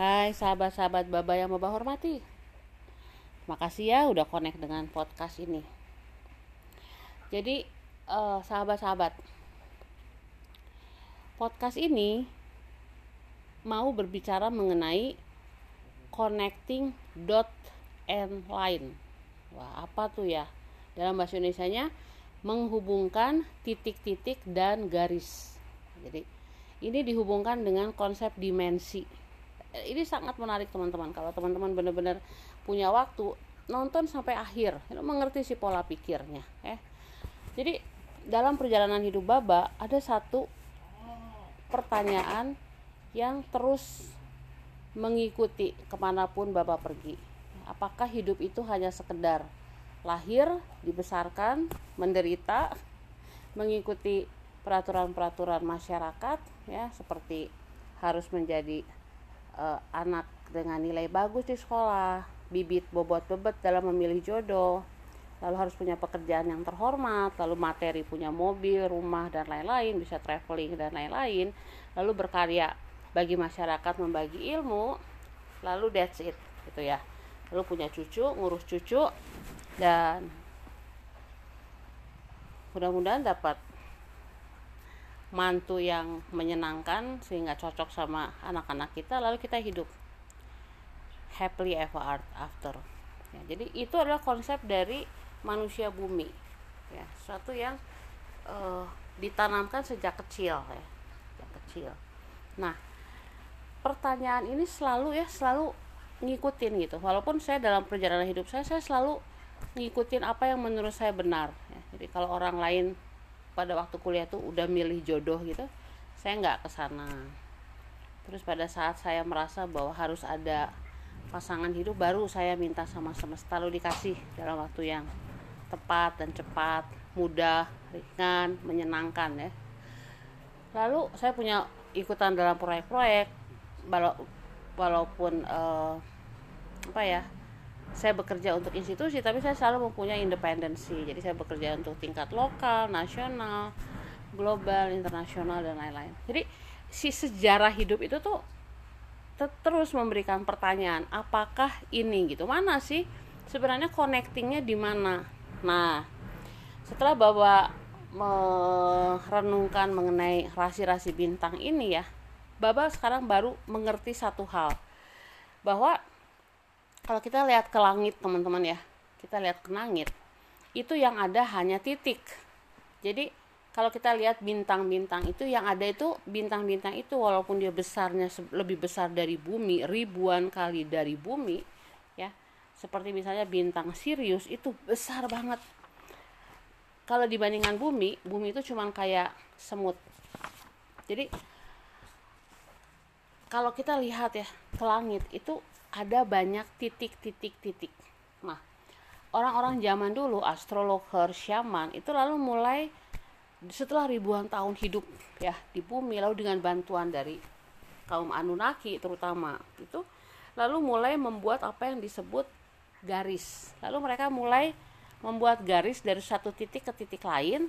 Hai sahabat-sahabat Baba yang Baba hormati. Makasih ya udah connect dengan podcast ini. Jadi eh, sahabat-sahabat Podcast ini mau berbicara mengenai connecting dot and line. Wah apa tuh ya? Dalam bahasa Indonesia nya menghubungkan titik-titik dan garis. Jadi ini dihubungkan dengan konsep dimensi ini sangat menarik teman-teman. Kalau teman-teman benar-benar punya waktu nonton sampai akhir mengerti si pola pikirnya ya. Jadi dalam perjalanan hidup baba ada satu pertanyaan yang terus mengikuti ke mana pun baba pergi. Apakah hidup itu hanya sekedar lahir, dibesarkan, menderita, mengikuti peraturan-peraturan masyarakat ya seperti harus menjadi uh, anak dengan nilai bagus di sekolah, bibit bobot bebet dalam memilih jodoh, lalu harus punya pekerjaan yang terhormat, lalu materi punya mobil, rumah dan lain-lain, bisa traveling dan lain-lain, lalu berkarya bagi masyarakat membagi ilmu, lalu that's it gitu ya. Lalu punya cucu, ngurus cucu, dan mudah-mudahan dapat mantu yang menyenangkan sehingga cocok sama anak-anak kita lalu kita hidup happily ever after. Ya, jadi itu adalah konsep dari manusia bumi. Ya suatu yang uh, ditanamkan sejak kecil ya sejak kecil. Nah pertanyaan ini selalu ya selalu ngikutin gitu. Walaupun saya dalam perjalanan hidup saya saya selalu ngikutin apa yang menurut saya benar ya. jadi kalau orang lain pada waktu kuliah tuh udah milih jodoh gitu saya nggak ke sana terus pada saat saya merasa bahwa harus ada pasangan hidup baru saya minta sama semesta lalu dikasih dalam waktu yang tepat dan cepat mudah ringan menyenangkan ya. Lalu saya punya ikutan dalam proyek-proyek walaupun uh, apa ya saya bekerja untuk institusi tapi saya selalu mempunyai independensi. Jadi saya bekerja untuk tingkat lokal nasional global internasional dan lain-lain. Jadi si sejarah hidup itu tuh terus memberikan pertanyaan apakah ini? Gitu. Mana sih sebenarnya connectingnya di mana? Nah setelah bawa merenungkan mengenai rasi-rasi bintang ini ya Baba sekarang baru mengerti satu hal bahwa kalau kita lihat ke langit teman-teman ya kita lihat ke langit itu yang ada hanya titik. Jadi kalau kita lihat bintang-bintang itu yang ada itu bintang-bintang itu walaupun dia besarnya lebih besar dari bumi ribuan kali dari bumi ya seperti misalnya bintang Sirius itu besar banget. Kalau dibandingkan bumi bumi itu cuma kayak semut. Jadi kalau kita lihat ya ke langit itu ada banyak titik-titik-titik. Nah, orang-orang zaman dulu, astrologer, syaman, itu lalu mulai setelah ribuan tahun hidup ya di bumi lalu dengan bantuan dari kaum Anunnaki terutama itu lalu mulai membuat apa yang disebut garis. Lalu mereka mulai membuat garis dari satu titik ke titik lain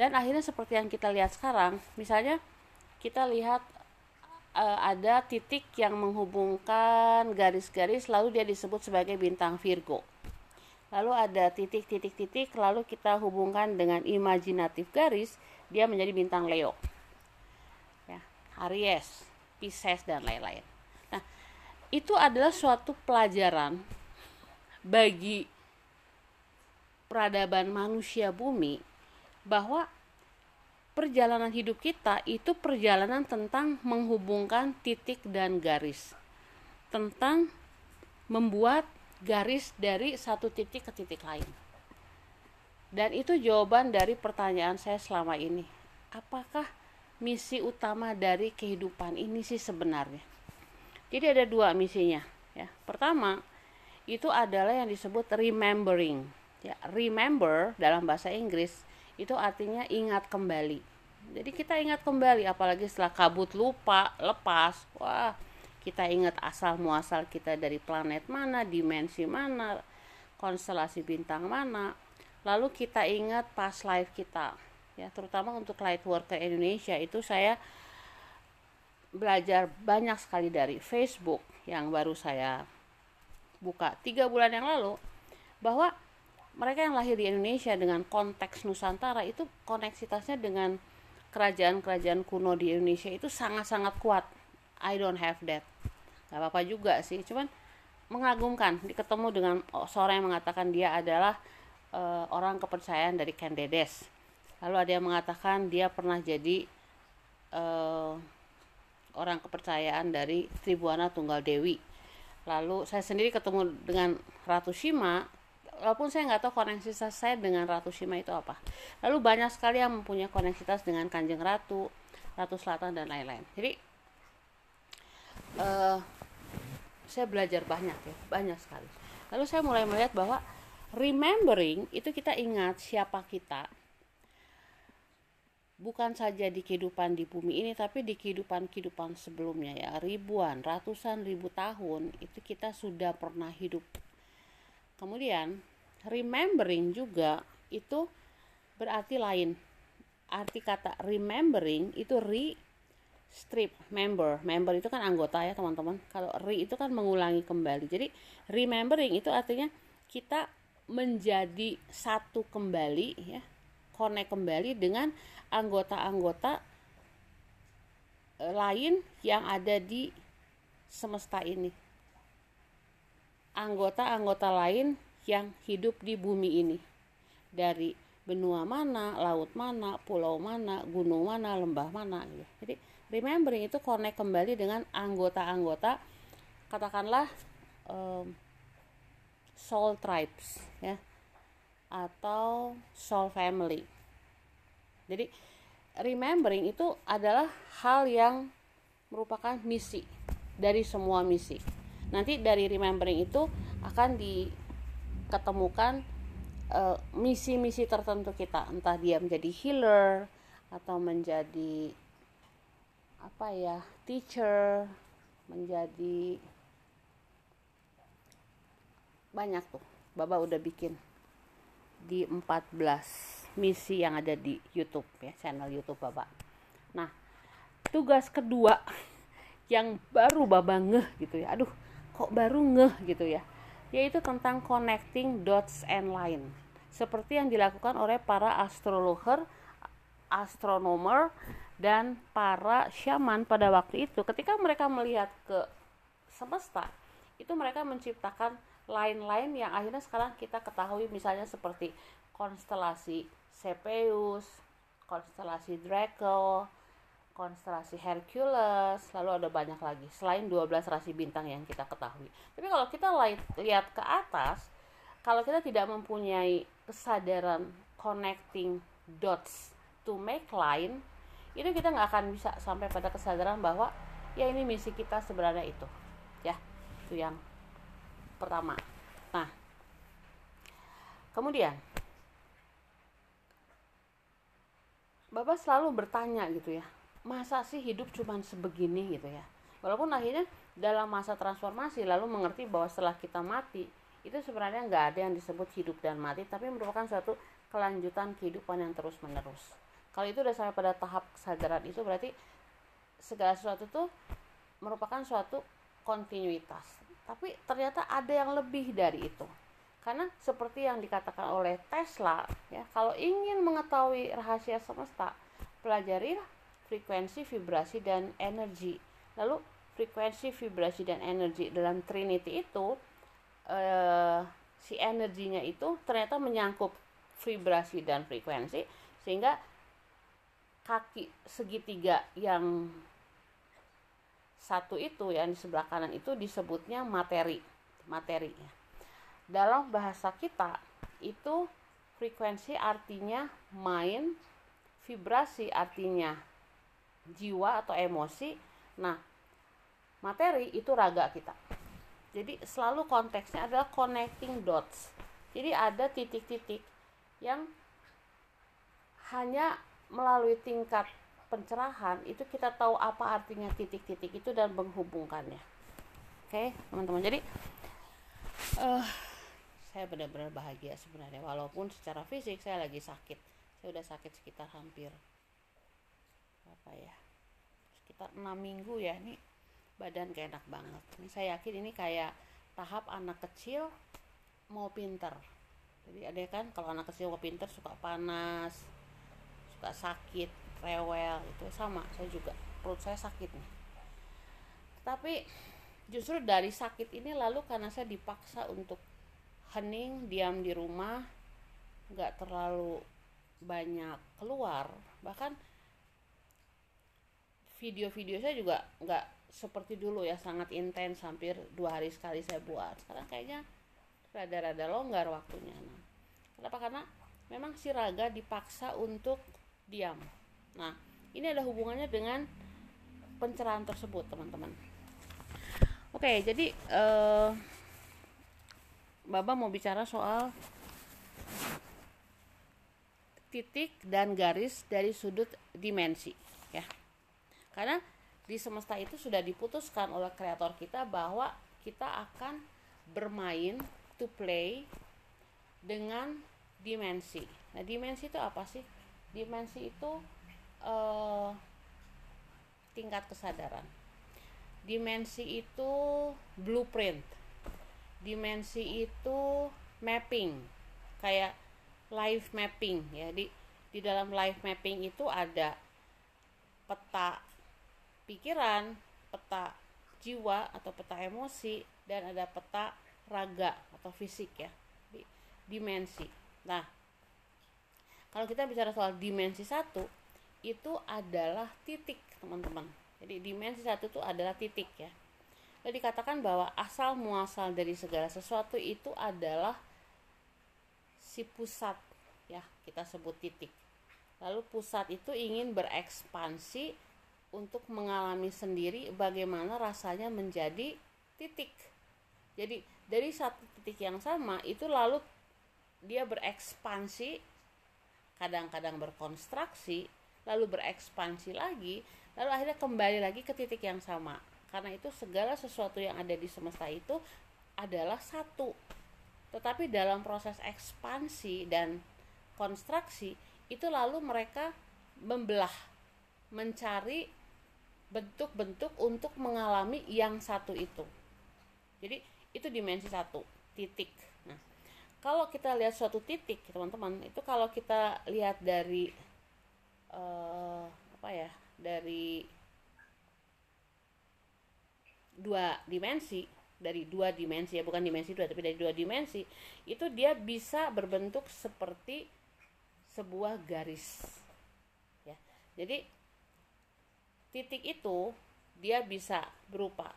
dan akhirnya seperti yang kita lihat sekarang, misalnya kita lihat uh, ada titik yang menghubungkan garis-garis lalu dia disebut sebagai bintang Virgo. Lalu ada titik-titik-titik lalu kita hubungkan dengan imajinatif garis dia menjadi bintang Leo. Ya, Aries, Pisces dan lain-lain. Nah, itu adalah suatu pelajaran bagi peradaban manusia bumi bahwa perjalanan hidup kita itu perjalanan tentang menghubungkan titik dan garis. Tentang membuat garis dari satu titik ke titik lain. Dan itu jawaban dari pertanyaan saya selama ini. Apakah misi utama dari kehidupan ini sih sebenarnya? Jadi ada dua misinya, ya. Pertama, itu adalah yang disebut remembering. Ya, remember dalam bahasa Inggris itu artinya ingat kembali. Jadi kita ingat kembali apalagi setelah kabut lupa lepas wah kita ingat asal muasal kita dari planet mana dimensi mana konstelasi bintang mana. Lalu kita ingat pas live kita ya terutama untuk light worker Indonesia. Itu saya belajar banyak sekali dari Facebook yang baru saya buka tiga bulan yang lalu bahwa mereka yang lahir di Indonesia dengan konteks Nusantara itu koneksitasnya dengan kerajaan-kerajaan kuno di Indonesia itu sangat-sangat kuat. I don't have that. Gak apa-apa juga sih, cuman mengagumkan. Ketemu dengan seorang yang mengatakan dia adalah uh, orang kepercayaan dari Kendedes. Lalu ada yang mengatakan dia pernah jadi uh, orang kepercayaan dari Tribuana Tunggal Dewi. Lalu saya sendiri ketemu dengan Ratu Shima walaupun saya nggak tahu koneksitas saya dengan Ratu Shima itu apa. Lalu banyak sekali yang mempunyai koneksitas dengan Kanjeng Ratu, Ratu Selatan dan lain-lain. Jadi uh, saya belajar banyak ya, banyak sekali. Lalu saya mulai melihat bahwa remembering itu kita ingat siapa kita. Bukan saja di kehidupan di bumi ini, tapi di kehidupan-kehidupan sebelumnya ya, ribuan, ratusan ribu tahun itu kita sudah pernah hidup Kemudian remembering juga itu berarti lain. Arti kata remembering itu re strip member. Member itu kan anggota ya, teman-teman. Kalau re itu kan mengulangi kembali. Jadi remembering itu artinya kita menjadi satu kembali ya, connect kembali dengan anggota-anggota eh, lain yang ada di semesta ini anggota-anggota lain yang hidup di bumi ini. Dari benua mana, laut mana, pulau mana, gunung mana, lembah mana gitu. Jadi remembering itu connect kembali dengan anggota-anggota katakanlah um, soul tribes ya atau soul family. Jadi remembering itu adalah hal yang merupakan misi dari semua misi nanti dari remembering itu akan diketemukan uh, misi-misi tertentu kita entah dia menjadi healer atau menjadi apa ya teacher menjadi banyak tuh Baba udah bikin di 14 misi yang ada di YouTube ya channel YouTube Baba. Nah, tugas kedua yang baru Baba ngeh gitu ya. Aduh, kok baru ngeh gitu ya yaitu tentang connecting dots and line. Seperti yang dilakukan oleh para astrologer astronomer dan para shaman pada waktu itu. Ketika mereka melihat ke semesta itu mereka menciptakan line-line yang akhirnya sekarang kita ketahui misalnya seperti konstelasi Cepheus, konstelasi Draco, konstelasi Hercules, lalu ada banyak lagi selain 12 rasi bintang yang kita ketahui. Tapi kalau kita lihat ke atas, kalau kita tidak mempunyai kesadaran connecting dots to make line, itu kita nggak akan bisa sampai pada kesadaran bahwa ya ini misi kita sebenarnya itu. Ya, itu yang pertama. Nah, kemudian Bapak selalu bertanya gitu ya, masa sih hidup cuma sebegini gitu ya? Walaupun akhirnya dalam masa transformasi lalu mengerti bahwa setelah kita mati itu sebenarnya nggak ada yang disebut hidup dan mati tapi merupakan suatu kelanjutan kehidupan yang terus menerus kalau itu udah sampai pada tahap kesadaran itu berarti segala sesuatu itu merupakan suatu kontinuitas. Tapi ternyata ada yang lebih dari itu. Karena seperti yang dikatakan oleh Tesla ya kalau ingin mengetahui rahasia semesta pelajarilah frekuensi, vibrasi, dan energi. Lalu frekuensi, vibrasi, dan energi dalam Trinity itu eh, si energinya itu ternyata menyangkut vibrasi dan frekuensi sehingga kaki segitiga yang satu itu yang di sebelah kanan itu disebutnya materi materi dalam bahasa kita itu frekuensi artinya mind vibrasi artinya jiwa atau emosi nah materi itu raga kita. Jadi selalu konteksnya adalah connecting dots. Jadi ada titik-titik yang hanya melalui tingkat pencerahan itu kita tahu apa artinya titik-titik itu dan menghubungkannya. Oke teman-teman. Jadi uh, saya benar-benar bahagia sebenarnya. Walaupun secara fisik saya lagi sakit. Saya udah sakit sekitar hampir apa ya. Sekitar enam minggu ya ini badan kayak enak banget. Ini saya yakin ini kayak tahap anak kecil mau pinter. Jadi ada kan kalau anak kecil mau pinter suka panas suka sakit rewel itu sama saya juga. Perut saya sakit nih. Tapi justru dari sakit ini lalu karena saya dipaksa untuk hening diam di rumah nggak terlalu banyak keluar bahkan video-video saya juga nggak seperti dulu ya sangat intens hampir dua hari sekali saya buat. Sekarang kayaknya rada-rada longgar waktunya. Nah, kenapa? Karena memang si raga dipaksa untuk diam. Nah ini ada hubungannya dengan pencerahan tersebut teman-teman. Oke jadi uh, Baba mau bicara soal titik dan garis dari sudut dimensi ya karena di semesta itu sudah diputuskan oleh kreator kita bahwa kita akan bermain to play dengan dimensi. Nah dimensi itu apa sih? Dimensi itu uh, tingkat kesadaran. Dimensi itu blueprint. Dimensi itu mapping kayak live mapping ya. Di dalam live mapping itu ada peta pikiran peta jiwa atau peta emosi dan ada peta raga atau fisik ya di dimensi. Nah kalau kita bicara soal dimensi satu itu adalah titik teman-teman. Jadi dimensi satu itu adalah titik ya. Jadi dikatakan bahwa asal muasal dari segala sesuatu itu adalah si pusat ya kita sebut titik. Lalu pusat itu ingin berekspansi untuk mengalami sendiri bagaimana rasanya menjadi titik. Jadi dari satu titik yang sama itu lalu dia berekspansi kadang-kadang berkonstruksi lalu berekspansi lagi lalu akhirnya kembali lagi ke titik yang sama. Karena itu segala sesuatu yang ada di semesta itu adalah satu. Tetapi dalam proses ekspansi dan konstruksi itu lalu mereka membelah mencari bentuk-bentuk untuk mengalami yang satu itu. Jadi itu dimensi satu titik. Nah kalau kita lihat suatu titik teman-teman itu kalau kita lihat dari uh, apa ya dari dua dimensi dari dua dimensi ya bukan dimensi dua tapi dari dua dimensi itu dia bisa berbentuk seperti sebuah garis. Ya jadi titik itu dia bisa berupa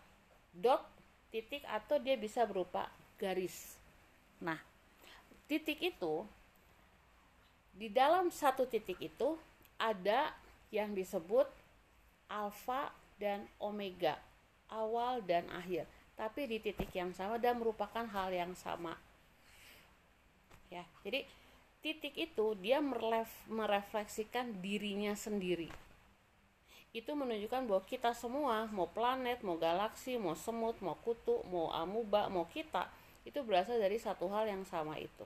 dot titik atau dia bisa berupa garis. Nah titik itu di dalam satu titik itu ada yang disebut alfa dan omega awal dan akhir. Tapi di titik yang sama dan merupakan hal yang sama. Ya jadi titik itu dia merefleksikan dirinya sendiri itu menunjukkan bahwa kita semua mau planet mau galaksi mau semut mau kutu mau amuba mau kita itu berasal dari satu hal yang sama itu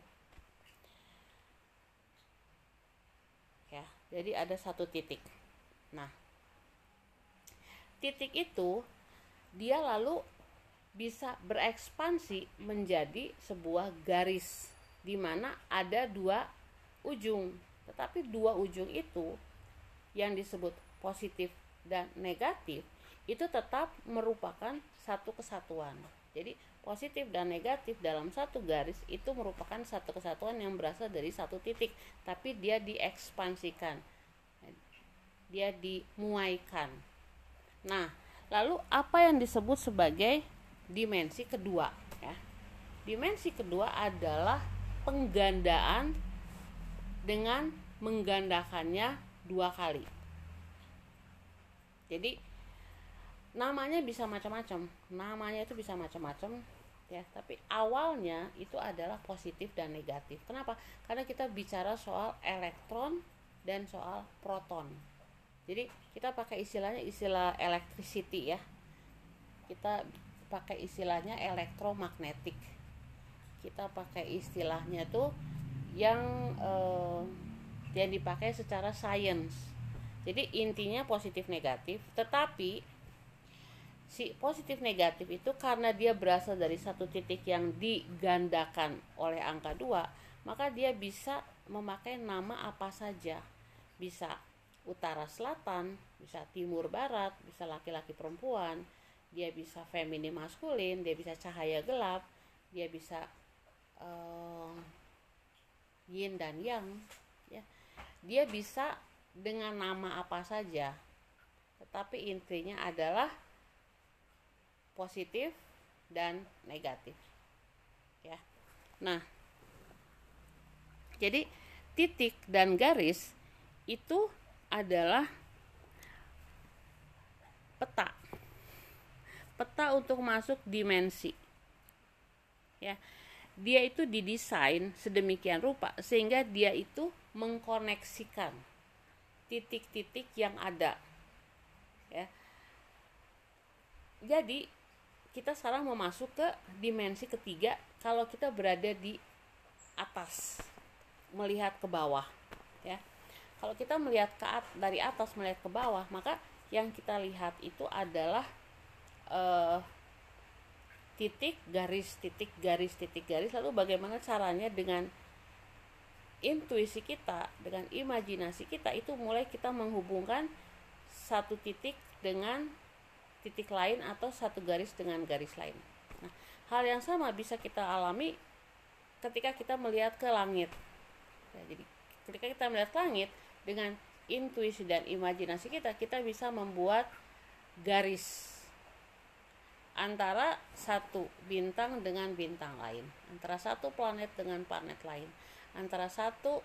ya jadi ada satu titik nah titik itu dia lalu bisa berekspansi menjadi sebuah garis di mana ada dua ujung. Tetapi dua ujung itu yang disebut positif dan negatif itu tetap merupakan satu kesatuan. Jadi positif dan negatif dalam satu garis itu merupakan satu kesatuan yang berasal dari satu titik, tapi dia diekspansikan. Dia dimuaikan. Nah, lalu apa yang disebut sebagai dimensi kedua ya. Dimensi kedua adalah penggandaan dengan menggandakannya dua kali. Jadi namanya bisa macam-macam. Namanya itu bisa macam-macam ya, tapi awalnya itu adalah positif dan negatif. Kenapa? Karena kita bicara soal elektron dan soal proton. Jadi kita pakai istilahnya istilah electricity ya. Kita pakai istilahnya elektromagnetik kita pakai istilahnya tuh yang eh, yang dipakai secara sains jadi intinya positif negatif tetapi si positif negatif itu karena dia berasal dari satu titik yang digandakan oleh angka dua maka dia bisa memakai nama apa saja. Bisa utara selatan bisa timur barat bisa laki-laki perempuan dia bisa feminin maskulin dia bisa cahaya gelap dia bisa uh, yin dan yang ya. Dia bisa dengan nama apa saja tetapi intinya adalah positif dan negatif ya. Nah jadi titik dan garis itu adalah peta. Peta untuk masuk dimensi ya. Dia itu didesain sedemikian rupa sehingga dia itu mengkoneksikan titik-titik yang ada. Ya. Jadi kita sekarang mau masuk ke dimensi ketiga kalau kita berada di atas melihat ke bawah ya. Kalau kita melihat ke at dari atas melihat ke bawah maka yang kita lihat itu adalah uh, titik garis titik garis titik garis lalu bagaimana caranya dengan intuisi kita dengan imajinasi kita itu mulai kita menghubungkan satu titik dengan titik lain atau satu garis dengan garis lain. Nah, hal yang sama bisa kita alami ketika kita melihat ke langit. Ya, jadi ketika kita melihat langit dengan intuisi dan imajinasi kita, kita bisa membuat garis antara satu bintang dengan bintang lain, antara satu planet dengan planet lain, antara satu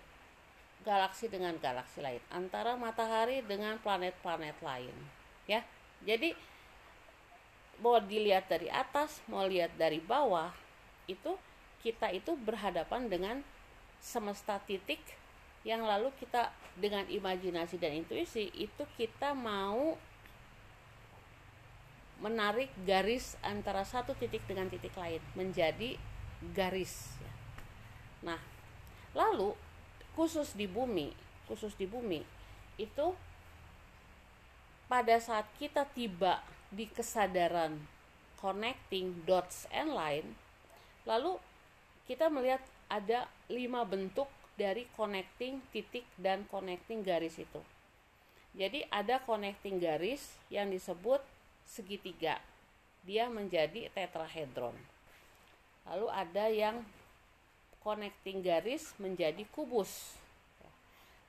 galaksi dengan galaksi lain, antara matahari dengan planet-planet lain. Ya. Jadi mau dilihat dari atas, mau lihat dari bawah, itu kita itu berhadapan dengan semesta titik yang lalu kita dengan imajinasi dan intuisi itu kita mau menarik garis antara satu titik dengan titik lain menjadi garis. Nah, lalu khusus di bumi, khusus di bumi itu pada saat kita tiba di kesadaran connecting dots and line, lalu kita melihat ada lima bentuk dari connecting titik dan connecting garis itu. Jadi ada connecting garis yang disebut segitiga. Dia menjadi tetrahedron. Lalu ada yang connecting garis menjadi kubus.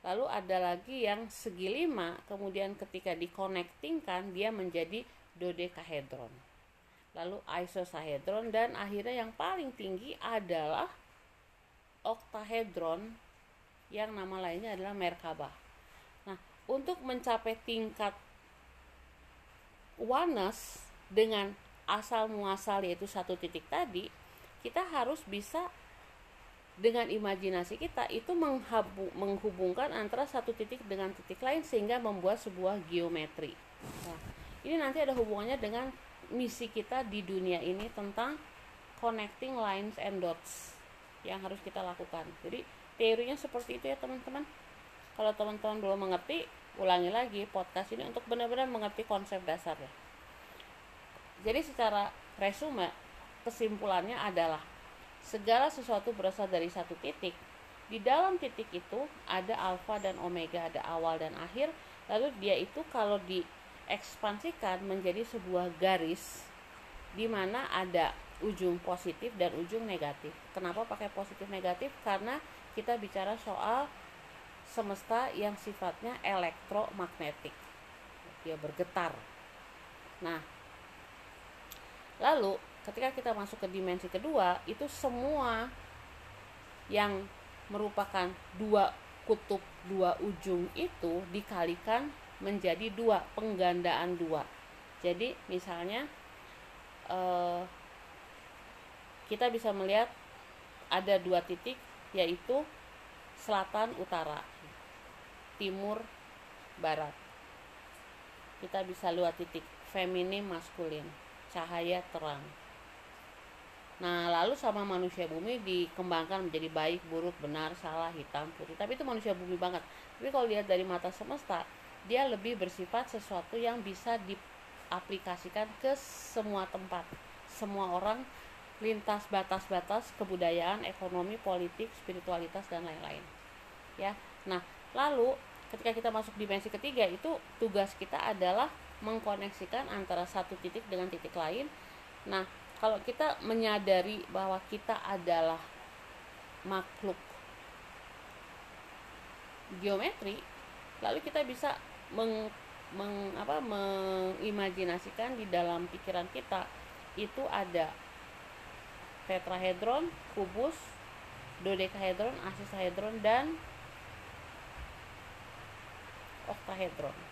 Lalu ada lagi yang segi lima, kemudian ketika dikonektingkan dia menjadi dodekahedron. Lalu isosahedron dan akhirnya yang paling tinggi adalah oktahedron yang nama lainnya adalah Merkabah. Nah, untuk mencapai tingkat oneness dengan asal muasal yaitu satu titik tadi kita harus bisa dengan imajinasi kita itu menghubungkan antara satu titik dengan titik lain sehingga membuat sebuah geometri. Nah, ini nanti ada hubungannya dengan misi kita di dunia ini tentang connecting lines and dots yang harus kita lakukan. Jadi teorinya seperti itu ya teman-teman. Kalau teman-teman belum mengerti, ulangi lagi podcast ini untuk benar-benar mengerti konsep dasarnya. Jadi secara resume kesimpulannya adalah segala sesuatu berasal dari satu titik. Di dalam titik itu ada alfa dan omega, ada awal dan akhir. Lalu dia itu kalau diekspansikan menjadi sebuah garis di mana ada ujung positif dan ujung negatif. Kenapa pakai positif negatif? Karena kita bicara soal semesta yang sifatnya elektromagnetik dia bergetar nah lalu ketika kita masuk ke dimensi kedua itu semua yang merupakan dua kutub dua ujung itu dikalikan menjadi dua penggandaan dua. Jadi misalnya eh, kita bisa melihat ada dua titik yaitu selatan utara timur barat. Kita bisa lihat titik feminim maskulin cahaya terang nah lalu sama manusia bumi dikembangkan menjadi baik buruk benar salah hitam putih. Tapi itu manusia bumi banget. Tapi kalau lihat dari mata semesta dia lebih bersifat sesuatu yang bisa diaplikasikan ke semua tempat. Semua orang lintas batas-batas kebudayaan ekonomi politik spiritualitas dan lain-lain. Ya. Nah lalu ketika kita masuk dimensi ketiga itu tugas kita adalah mengkoneksikan antara satu titik dengan titik lain. Nah kalau kita menyadari bahwa kita adalah makhluk geometri lalu kita bisa meng, meng apa mengimajinasikan di dalam pikiran kita itu ada tetrahedron, kubus, dodekahedron, asisahedron dan oktahedron.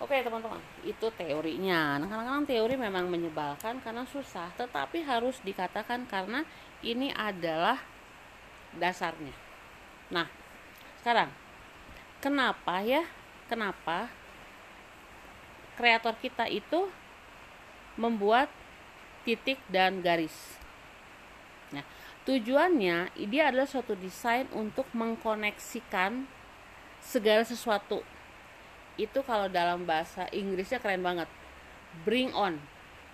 Oke teman-teman, itu teorinya. Nah, kadang-kadang teori memang menyebalkan karena susah, tetapi harus dikatakan karena ini adalah dasarnya. Nah, sekarang kenapa ya? Kenapa kreator kita itu membuat titik dan garis. Nah, tujuannya dia adalah suatu desain untuk mengkoneksikan segala sesuatu. Itu kalau dalam bahasa Inggrisnya keren banget. Bring on.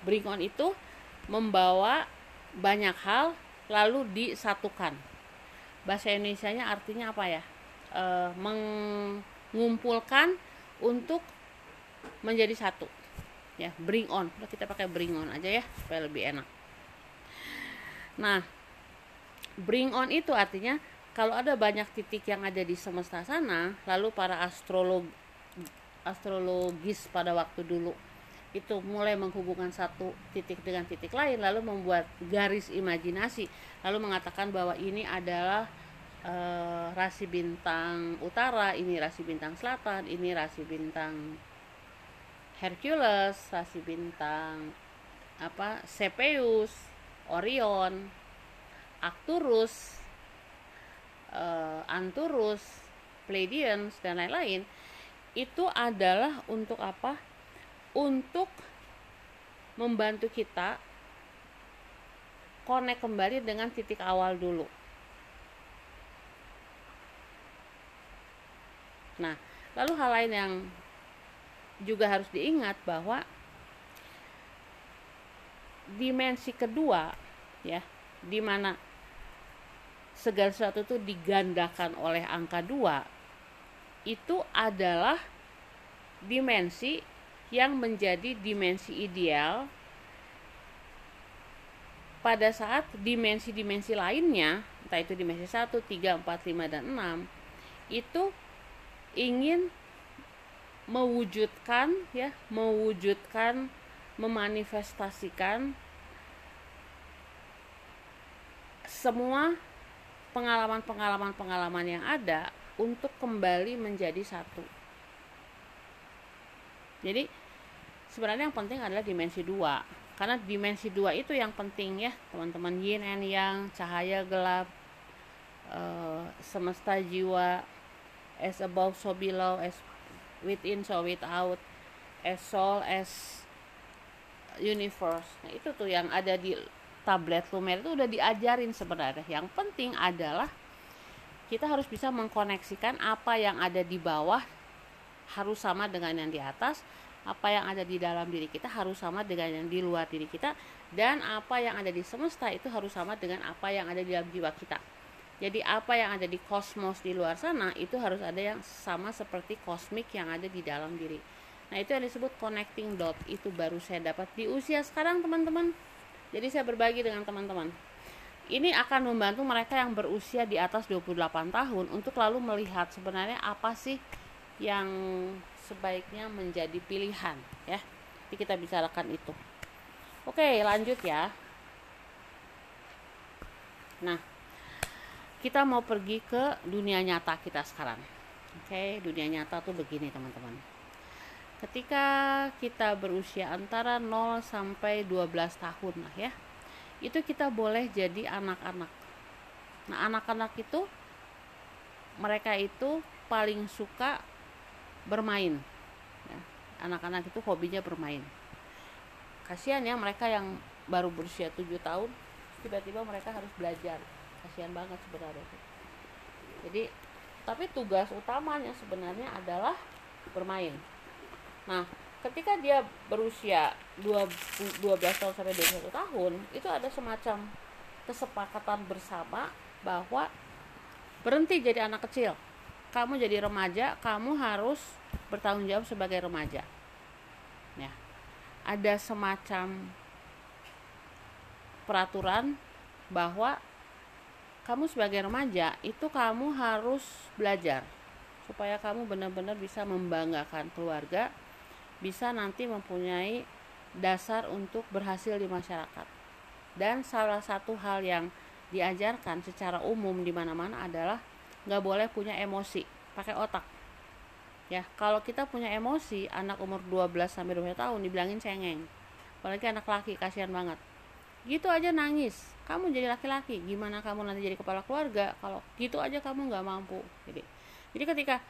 Bring on itu membawa banyak hal lalu disatukan. Bahasa Indonesia-nya artinya apa ya? E, mengumpulkan untuk menjadi satu ya bring on kita pakai bring on aja ya supaya lebih enak nah bring on itu artinya kalau ada banyak titik yang ada di semesta sana lalu para astrolog astrologis pada waktu dulu. Itu mulai menghubungkan satu titik dengan titik lain lalu membuat garis imajinasi. Lalu mengatakan bahwa ini adalah uh, rasi bintang utara ini rasi bintang selatan ini rasi bintang Hercules, rasi bintang apa Cepheus, Orion, Arcturus, uh, Anturus, Pleiadians dan lain-lain itu adalah untuk apa? Untuk membantu kita connect kembali dengan titik awal dulu. Nah, lalu hal lain yang juga harus diingat bahwa dimensi kedua ya di mana segala sesuatu itu digandakan oleh angka dua itu adalah dimensi yang menjadi dimensi ideal. Pada saat dimensi-dimensi lainnya entah itu dimensi 1, 3, 4, 5, dan 6 itu ingin mewujudkan ya mewujudkan memanifestasikan semua pengalaman-pengalaman pengalaman yang ada untuk kembali menjadi satu. Jadi sebenarnya yang penting adalah dimensi dua. Karena dimensi dua itu yang penting ya teman-teman. Yin and yang cahaya gelap uh, semesta jiwa as above so below as within so without as soul as universe. Nah itu tuh yang ada di tablet lumer itu udah diajarin sebenarnya. Yang penting adalah kita harus bisa mengkoneksikan apa yang ada di bawah harus sama dengan yang di atas apa yang ada di dalam diri kita harus sama dengan yang di luar diri kita dan apa yang ada di semesta itu harus sama dengan apa yang ada di dalam jiwa kita jadi apa yang ada di kosmos di luar sana itu harus ada yang sama seperti kosmik yang ada di dalam diri. Nah, itu yang disebut connecting dot. Itu baru saya dapat di usia sekarang, teman-teman. Jadi saya berbagi dengan teman-teman. Ini akan membantu mereka yang berusia di atas 28 tahun untuk lalu melihat sebenarnya apa sih yang sebaiknya menjadi pilihan, ya. Jadi kita bicarakan itu. Oke, lanjut ya. Nah, kita mau pergi ke dunia nyata kita sekarang. Oke, dunia nyata tuh begini teman-teman. Ketika kita berusia antara 0 sampai 12 tahun lah ya. Itu kita boleh jadi anak-anak. Nah, anak-anak itu mereka itu paling suka bermain. Ya, anak-anak itu hobinya bermain. Kasihan ya mereka yang baru berusia 7 tahun, tiba-tiba mereka harus belajar kasihan banget sebenarnya jadi tapi tugas utamanya sebenarnya adalah bermain nah ketika dia berusia 12 tahun sampai 21 tahun itu ada semacam kesepakatan bersama bahwa berhenti jadi anak kecil. Kamu jadi remaja kamu harus bertanggung jawab sebagai remaja. Ya. Ada semacam peraturan bahwa kamu sebagai remaja itu kamu harus belajar supaya kamu benar-benar bisa membanggakan keluarga, bisa nanti mempunyai dasar untuk berhasil di masyarakat. Dan salah satu hal yang diajarkan secara umum di mana-mana adalah nggak boleh punya emosi, pakai otak. Ya, kalau kita punya emosi, anak umur 12 sampai 20 tahun dibilangin cengeng. Apalagi anak laki, kasihan banget gitu aja nangis kamu jadi laki-laki gimana kamu nanti jadi kepala keluarga kalau gitu aja kamu nggak mampu jadi jadi ketika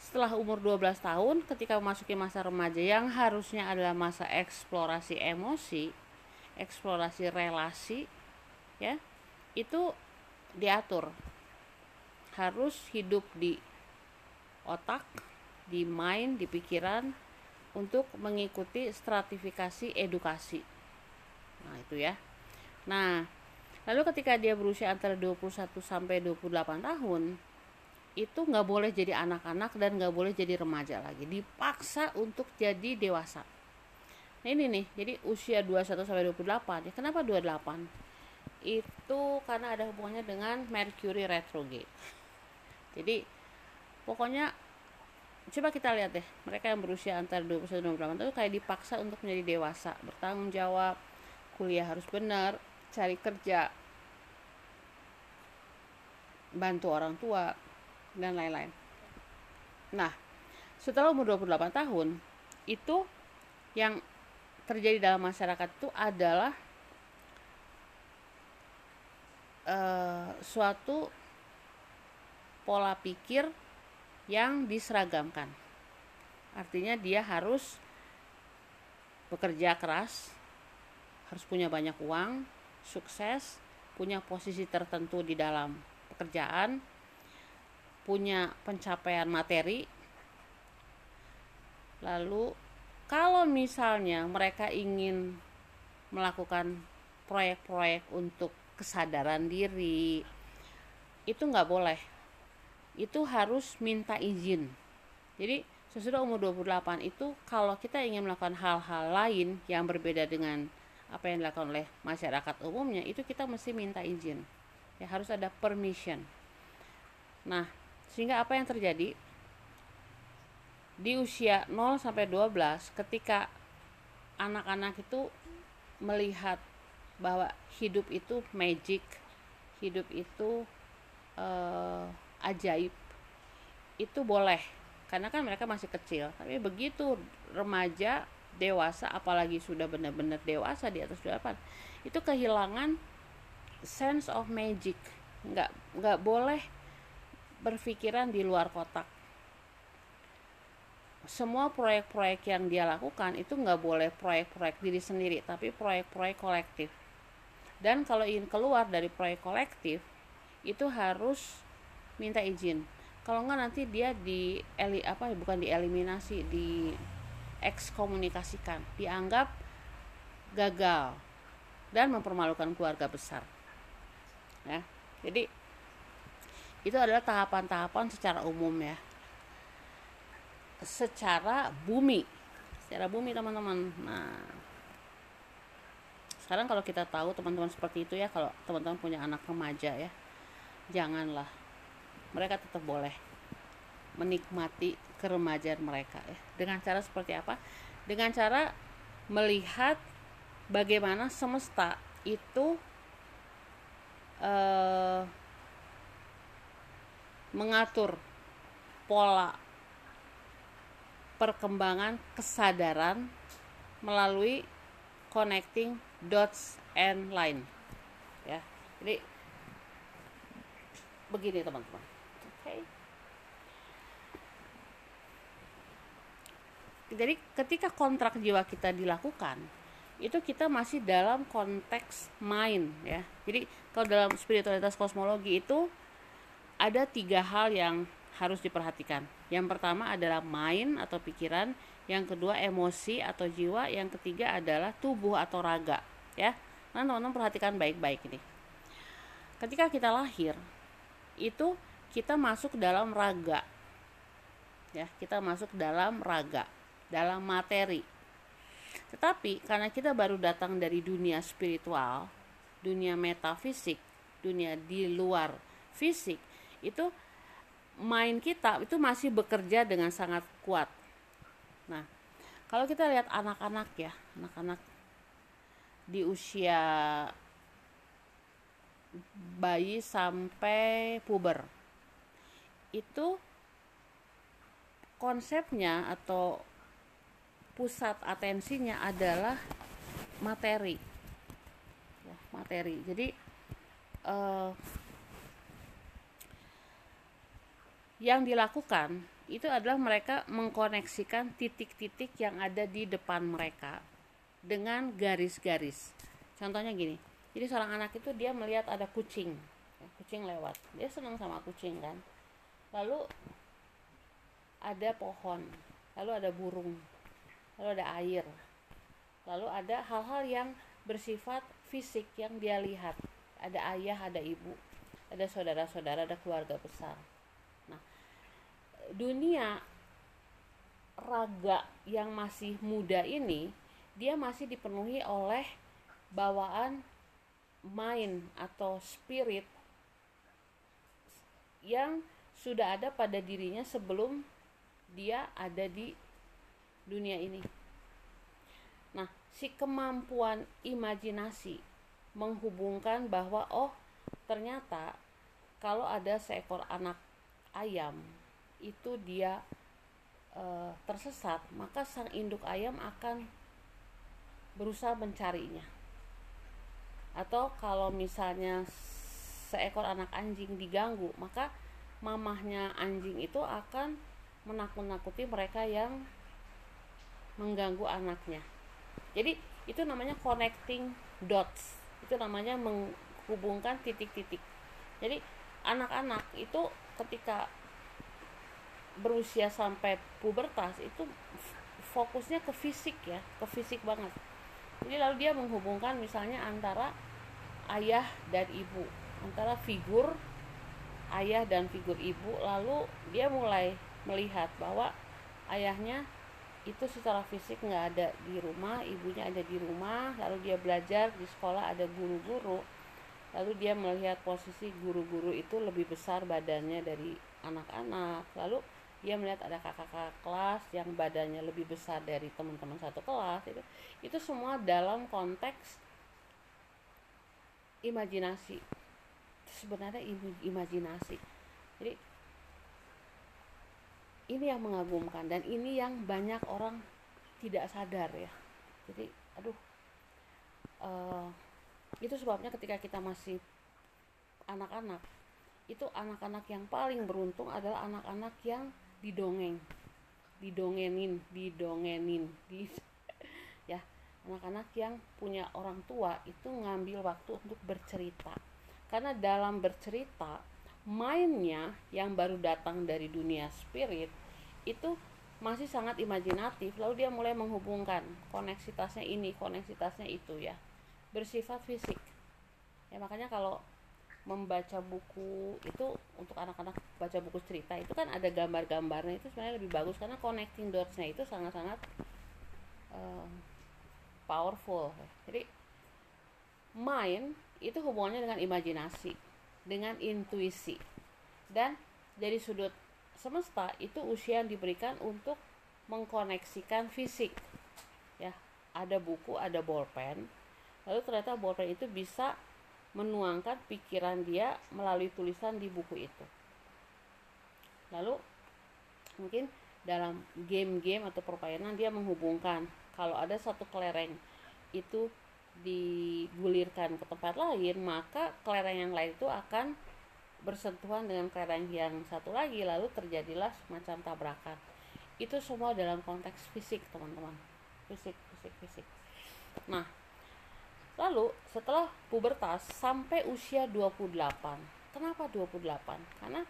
setelah umur 12 tahun ketika memasuki masa remaja yang harusnya adalah masa eksplorasi emosi eksplorasi relasi ya itu diatur. Harus hidup di otak di mind di pikiran untuk mengikuti stratifikasi edukasi. Nah itu ya. Nah, lalu ketika dia berusia antara 21 sampai 28 tahun, itu nggak boleh jadi anak-anak dan nggak boleh jadi remaja lagi. Dipaksa untuk jadi dewasa. Nah ini nih, jadi usia 21 sampai 28. Ya kenapa 28? Itu karena ada hubungannya dengan Mercury retrograde. Jadi pokoknya coba kita lihat deh mereka yang berusia antara 21 dan 28 itu kayak dipaksa untuk menjadi dewasa bertanggung jawab kuliah harus benar cari kerja bantu orang tua dan lain-lain. Nah setelah umur 28 tahun itu yang terjadi dalam masyarakat itu adalah uh, suatu pola pikir yang diseragamkan. Artinya dia harus bekerja keras harus punya banyak uang sukses, punya posisi tertentu di dalam pekerjaan, punya pencapaian materi. Lalu kalau misalnya mereka ingin melakukan proyek-proyek untuk kesadaran diri, itu nggak boleh. Itu harus minta izin. Jadi sesudah umur 28 itu kalau kita ingin melakukan hal-hal lain yang berbeda dengan apa yang dilakukan oleh masyarakat umumnya itu kita mesti minta izin ya harus ada permission nah sehingga apa yang terjadi? Di usia 0 sampai 12 ketika anak-anak itu melihat bahwa hidup itu magic hidup itu uh, ajaib itu boleh. Karena kan mereka masih kecil. Tapi begitu remaja dewasa apalagi sudah benar-benar dewasa di atas 28 itu kehilangan sense of magic. Nggak nggak boleh berpikiran di luar kotak semua proyek-proyek yang dia lakukan itu nggak boleh proyek-proyek diri sendiri tapi proyek-proyek kolektif dan kalau ingin keluar dari proyek kolektif itu harus minta izin kalau nggak nanti dia di apa bukan dieliminasi di ekskomunikasikan, dianggap gagal dan mempermalukan keluarga besar. Ya. Jadi itu adalah tahapan-tahapan secara umum ya. Secara bumi. Secara bumi teman-teman. Nah, sekarang kalau kita tahu teman-teman seperti itu ya, kalau teman-teman punya anak remaja ya, janganlah. Mereka tetap boleh menikmati keremajaan mereka ya. Dengan cara seperti apa? Dengan cara melihat bagaimana semesta itu eh, mengatur pola perkembangan kesadaran melalui connecting dots and line. Ya jadi begini teman-teman. Oke. Okay. jadi ketika kontrak jiwa kita dilakukan itu kita masih dalam konteks mind ya. Jadi kalau dalam spiritualitas kosmologi itu ada tiga hal yang harus diperhatikan. Yang pertama adalah mind atau pikiran, yang kedua emosi atau jiwa, yang ketiga adalah tubuh atau raga, ya. Nah, teman-teman perhatikan baik-baik ini. Ketika kita lahir, itu kita masuk dalam raga. Ya, kita masuk dalam raga, dalam materi. Tetapi karena kita baru datang dari dunia spiritual, dunia metafisik, dunia di luar fisik, itu main kita itu masih bekerja dengan sangat kuat. Nah, kalau kita lihat anak-anak ya, anak-anak di usia bayi sampai puber itu konsepnya atau pusat atensinya adalah materi ya, materi jadi eh, yang dilakukan itu adalah mereka mengkoneksikan titik-titik yang ada di depan mereka dengan garis-garis. Contohnya gini, jadi seorang anak itu dia melihat ada kucing, ya, kucing lewat, dia senang sama kucing kan. Lalu ada pohon, lalu ada burung, lalu ada air, lalu ada hal-hal yang bersifat fisik yang dia lihat. Ada ayah, ada ibu, ada saudara-saudara, ada keluarga besar dunia raga yang masih muda ini dia masih dipenuhi oleh bawaan mind atau spirit yang sudah ada pada dirinya sebelum dia ada di dunia ini. Nah, si kemampuan imajinasi menghubungkan bahwa oh, ternyata kalau ada seekor anak ayam itu dia e, tersesat, maka sang induk ayam akan berusaha mencarinya. Atau kalau misalnya seekor anak anjing diganggu, maka mamahnya anjing itu akan menakut-nakuti mereka yang mengganggu anaknya. Jadi itu namanya connecting dots. Itu namanya menghubungkan titik-titik. Jadi anak-anak itu ketika berusia sampai pubertas itu fokusnya ke fisik ya ke fisik banget. Jadi lalu dia menghubungkan misalnya antara ayah dan ibu antara figur ayah dan figur ibu lalu dia mulai melihat bahwa ayahnya itu secara fisik nggak ada di rumah ibunya ada di rumah lalu dia belajar di sekolah ada guru-guru lalu dia melihat posisi guru-guru itu lebih besar badannya dari anak-anak lalu dia melihat ada kakak-kakak kelas yang badannya lebih besar dari teman-teman satu kelas itu itu semua dalam konteks imajinasi. Sebenarnya imajinasi. Jadi ini yang mengagumkan dan ini yang banyak orang tidak sadar ya. Jadi aduh uh, itu sebabnya ketika kita masih anak-anak itu anak-anak yang paling beruntung adalah anak-anak yang didongeng. Didongenin didongenin. Di ya anak-anak yang punya orang tua itu ngambil waktu untuk bercerita. Karena dalam bercerita mainnya yang baru datang dari dunia spirit itu masih sangat imajinatif. Lalu dia mulai menghubungkan koneksitasnya ini koneksitasnya itu ya bersifat fisik. Ya makanya kalau membaca buku itu untuk anak-anak baca buku cerita itu kan ada gambar-gambarnya itu sebenarnya lebih bagus karena connecting dots-nya itu sangat-sangat uh, powerful. Jadi mind itu hubungannya dengan imajinasi dengan intuisi. Dan dari sudut semesta itu usia yang diberikan untuk mengkoneksikan fisik. Ya ada buku ada bolpen lalu ternyata bolpen itu bisa menuangkan pikiran dia melalui tulisan di buku itu. Lalu mungkin dalam game-game atau permainan dia menghubungkan. Kalau ada satu kelereng itu digulirkan ke tempat lain maka kelereng yang lain itu akan bersentuhan dengan kelereng yang satu lagi. Lalu terjadilah semacam tabrakan. Itu semua dalam konteks fisik teman-teman. Fisik fisik fisik. Nah Lalu setelah pubertas sampai usia 28. Kenapa 28? Karena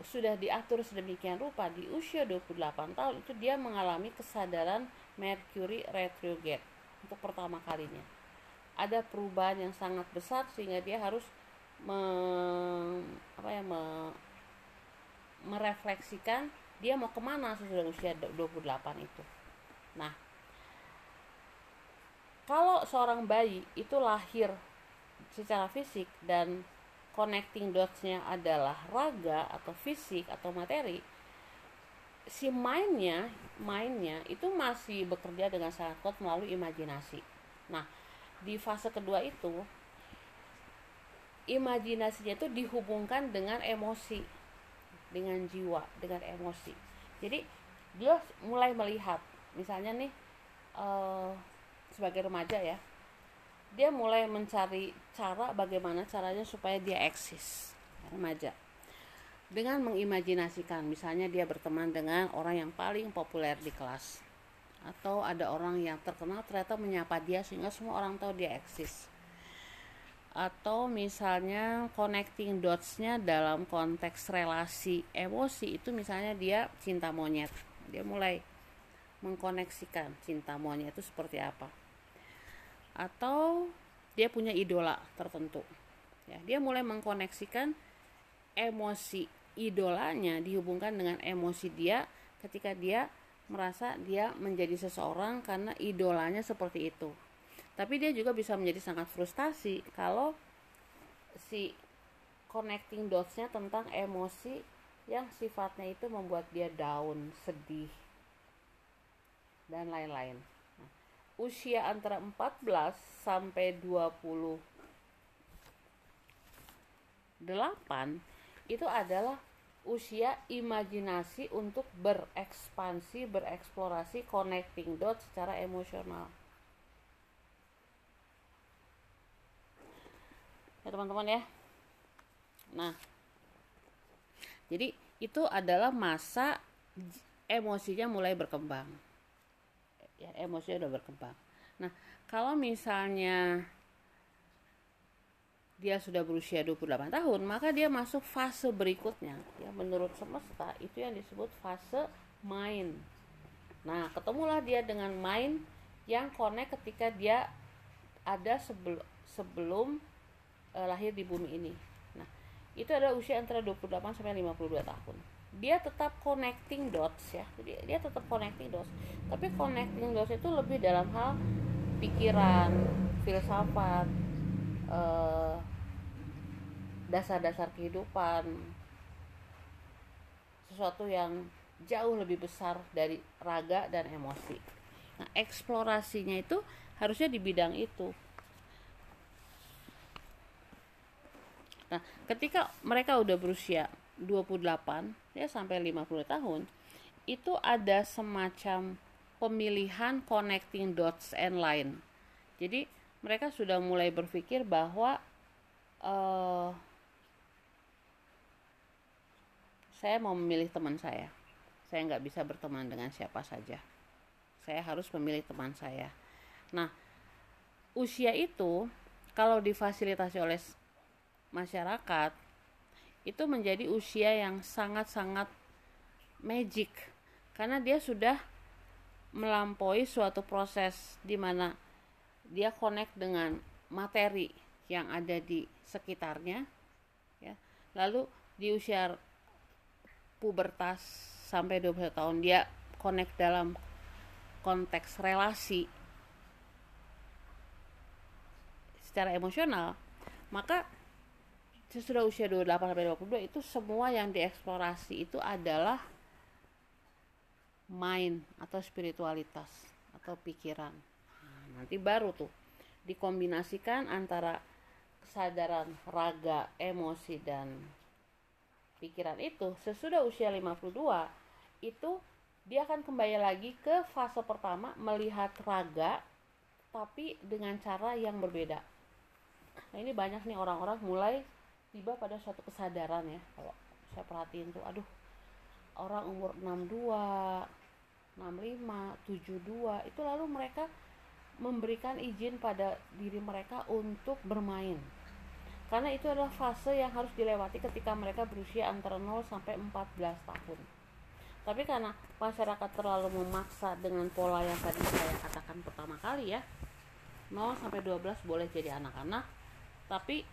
sudah diatur sedemikian rupa di usia 28 tahun itu dia mengalami kesadaran Mercury retrograde untuk pertama kalinya. Ada perubahan yang sangat besar sehingga dia harus me, apa ya, me, merefleksikan dia mau ke mana sesudah usia 28 itu. Nah, kalau seorang bayi itu lahir secara fisik dan connecting dots-nya adalah raga atau fisik atau materi si mainnya mainnya itu masih bekerja dengan sangat kuat melalui imajinasi. Nah di fase kedua itu imajinasinya itu dihubungkan dengan emosi dengan jiwa dengan emosi. Jadi dia mulai melihat misalnya nih uh, sebagai remaja ya dia mulai mencari cara bagaimana caranya supaya dia eksis remaja. Dengan mengimajinasikan misalnya dia berteman dengan orang yang paling populer di kelas atau ada orang yang terkenal ternyata menyapa dia sehingga semua orang tahu dia eksis. Atau misalnya connecting dots-nya dalam konteks relasi emosi itu misalnya dia cinta monyet. Dia mulai mengkoneksikan cinta monyet itu seperti apa atau dia punya idola tertentu. Ya dia mulai mengkoneksikan emosi idolanya dihubungkan dengan emosi dia ketika dia merasa dia menjadi seseorang karena idolanya seperti itu. Tapi dia juga bisa menjadi sangat frustasi kalau si connecting dots-nya tentang emosi yang sifatnya itu membuat dia down, sedih, dan lain-lain usia antara 14 sampai 28 itu adalah usia imajinasi untuk berekspansi, bereksplorasi, connecting dot secara emosional. Ya teman-teman ya. Nah, jadi itu adalah masa emosinya mulai berkembang ya emosinya udah berkembang. Nah kalau misalnya dia sudah berusia 28 tahun maka dia masuk fase berikutnya. Ya menurut semesta itu yang disebut fase main. Nah ketemulah dia dengan main yang connect ketika dia ada sebelum sebelum uh, lahir di bumi ini. Nah itu adalah usia antara 28 sampai 52 tahun dia tetap connecting dots ya. Jadi dia tetap connecting dots. Tapi connecting dots itu lebih dalam hal pikiran filsafat eh, dasar-dasar kehidupan. Sesuatu yang jauh lebih besar dari raga dan emosi. Nah eksplorasinya itu harusnya di bidang itu. Nah ketika mereka udah berusia 28 ya sampai 50 tahun itu ada semacam pemilihan connecting dots and line. Jadi mereka sudah mulai berpikir bahwa uh, saya mau memilih teman saya. Saya nggak bisa berteman dengan siapa saja. Saya harus memilih teman saya. Nah, usia itu kalau difasilitasi oleh masyarakat itu menjadi usia yang sangat-sangat magic. Karena dia sudah melampaui suatu proses di mana dia connect dengan materi yang ada di sekitarnya ya. Lalu di usia pubertas sampai 20 tahun dia connect dalam konteks relasi secara emosional. Maka sesudah usia 28 sampai 22 itu semua yang dieksplorasi itu adalah mind atau spiritualitas atau pikiran. Nanti baru tuh dikombinasikan antara kesadaran raga, emosi dan pikiran itu sesudah usia 52 itu dia akan kembali lagi ke fase pertama melihat raga tapi dengan cara yang berbeda. Nah, ini banyak nih orang-orang mulai tiba pada suatu kesadaran ya kalau saya perhatiin tuh aduh orang umur 62 65 72 itu lalu mereka memberikan izin pada diri mereka untuk bermain. Karena itu adalah fase yang harus dilewati ketika mereka berusia antara 0 sampai 14 tahun. Tapi karena masyarakat terlalu memaksa dengan pola yang tadi saya katakan pertama kali ya 0 sampai 12 boleh jadi anak-anak tapi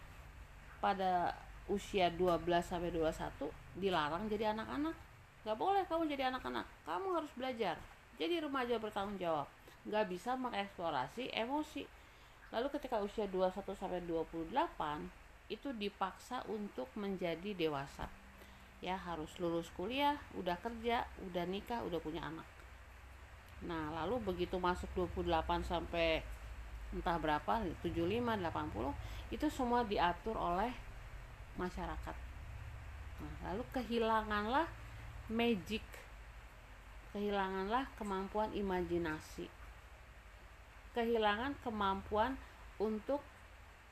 pada usia 12 sampai 21 dilarang jadi anak-anak. Nggak boleh kamu jadi anak-anak. Kamu harus belajar. Jadi remaja bertanggung jawab. Nggak bisa mengeksplorasi emosi. Lalu ketika usia 21 sampai 28 itu dipaksa untuk menjadi dewasa. Ya harus lulus kuliah udah kerja udah nikah udah punya anak. Nah lalu begitu masuk 28 sampai entah berapa 75 80 itu semua diatur oleh masyarakat. Nah, lalu kehilanganlah magic. Kehilanganlah kemampuan imajinasi. Kehilangan kemampuan untuk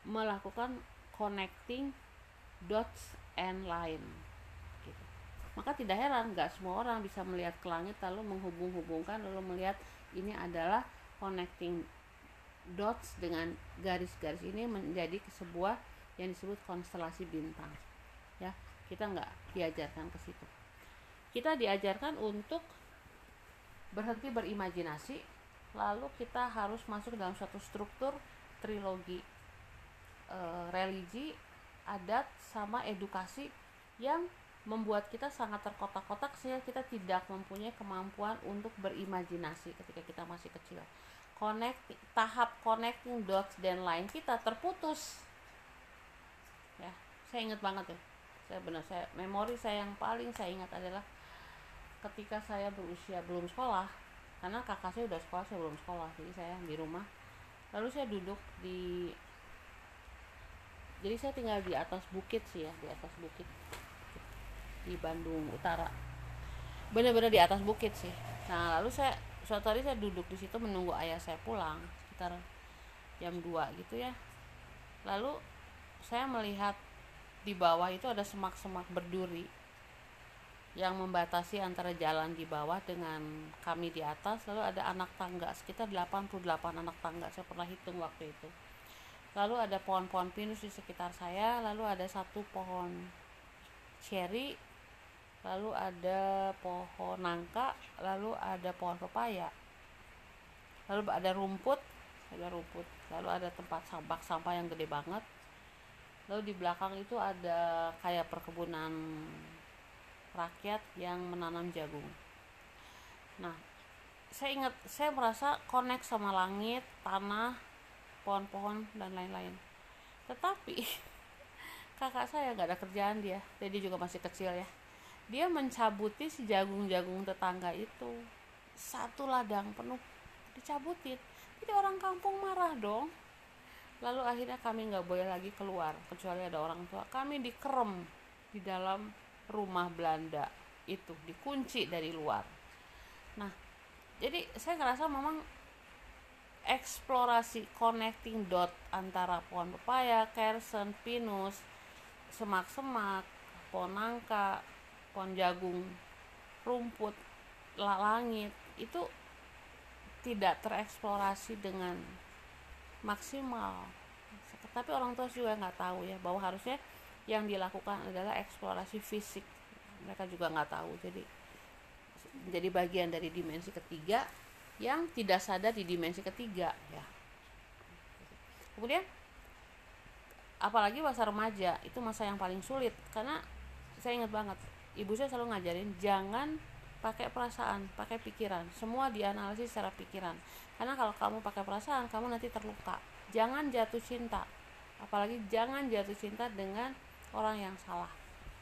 melakukan connecting dots and line maka tidak heran nggak semua orang bisa melihat ke langit lalu menghubung-hubungkan lalu melihat ini adalah connecting dots dengan garis-garis ini menjadi sebuah yang disebut konstelasi bintang ya kita nggak diajarkan ke situ kita diajarkan untuk berhenti berimajinasi lalu kita harus masuk dalam suatu struktur trilogi e, religi adat sama edukasi yang membuat kita sangat terkotak-kotak sehingga kita tidak mempunyai kemampuan untuk berimajinasi ketika kita masih kecil. Connect tahap connecting dots dan line kita terputus. Ya, saya ingat banget ya. Saya benar saya memori saya yang paling saya ingat adalah ketika saya berusia belum sekolah karena kakak saya udah sekolah saya belum sekolah jadi saya di rumah lalu saya duduk di jadi saya tinggal di atas bukit sih ya di atas bukit di Bandung Utara benar-benar di atas bukit sih nah lalu saya suatu hari saya duduk di situ menunggu ayah saya pulang sekitar jam 2 gitu ya. Lalu saya melihat di bawah itu ada semak-semak berduri yang membatasi antara jalan di bawah dengan kami di atas. Lalu ada anak tangga sekitar 88 anak tangga saya pernah hitung waktu itu. Lalu ada pohon-pohon pinus di sekitar saya lalu ada satu pohon cherry lalu ada pohon nangka lalu ada pohon pepaya. Lalu ada rumput ada rumput. Lalu ada tempat sampah sampah yang gede banget. Lalu di belakang itu ada kayak perkebunan rakyat yang menanam jagung. Nah saya ingat saya merasa connect sama langit tanah pohon-pohon dan lain-lain. Tetapi kakak saya nggak ada kerjaan dia. Jadi juga masih kecil ya dia mencabuti si jagung-jagung tetangga itu. Satu ladang penuh dicabutin. Jadi orang kampung marah dong. Lalu akhirnya kami nggak boleh lagi keluar kecuali ada orang tua. Kami dikerem di dalam rumah Belanda itu dikunci dari luar. Nah jadi saya ngerasa memang eksplorasi connecting dot antara pohon pepaya, kersen, pinus, semak-semak, pohon nangka, pohon jagung rumput langit itu tidak tereksplorasi dengan maksimal. Tapi orang tua juga nggak tahu ya bahwa harusnya yang dilakukan adalah eksplorasi fisik. Mereka juga nggak tahu. Jadi jadi bagian dari dimensi ketiga yang tidak sadar di dimensi ketiga ya. Kemudian apalagi masa remaja itu masa yang paling sulit. Karena saya ingat banget ibu saya selalu ngajarin jangan pakai perasaan, pakai pikiran. Semua dianalisis secara pikiran. Karena kalau kamu pakai perasaan, kamu nanti terluka. Jangan jatuh cinta. Apalagi jangan jatuh cinta dengan orang yang salah.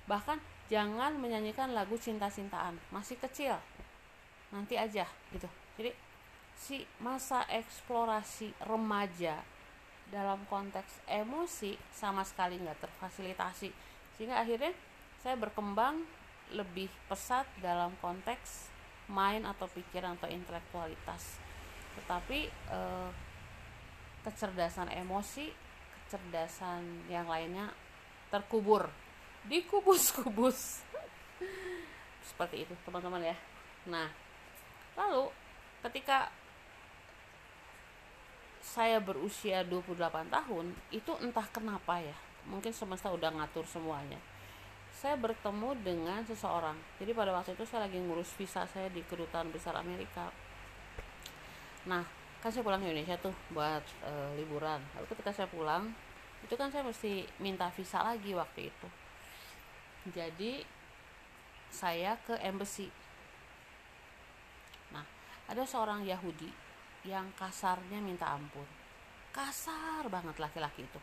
Bahkan jangan menyanyikan lagu cinta-cintaan. Masih kecil. Nanti aja gitu. Jadi si masa eksplorasi remaja dalam konteks emosi sama sekali nggak terfasilitasi sehingga akhirnya saya berkembang lebih pesat dalam konteks main atau pikiran atau intelektualitas. Tetapi eh, kecerdasan emosi kecerdasan yang lainnya terkubur. Dikubus-kubus. Seperti itu teman-teman ya. Nah lalu ketika saya berusia 28 tahun itu entah kenapa ya mungkin semesta udah ngatur semuanya saya bertemu dengan seseorang. Jadi pada waktu itu saya lagi ngurus visa saya di kedutaan besar Amerika. Nah kan saya pulang ke Indonesia tuh buat e, liburan. Lalu ketika saya pulang itu kan saya mesti minta visa lagi waktu itu. Jadi saya ke embassy. Nah ada seorang Yahudi yang kasarnya minta ampun. Kasar banget laki-laki itu.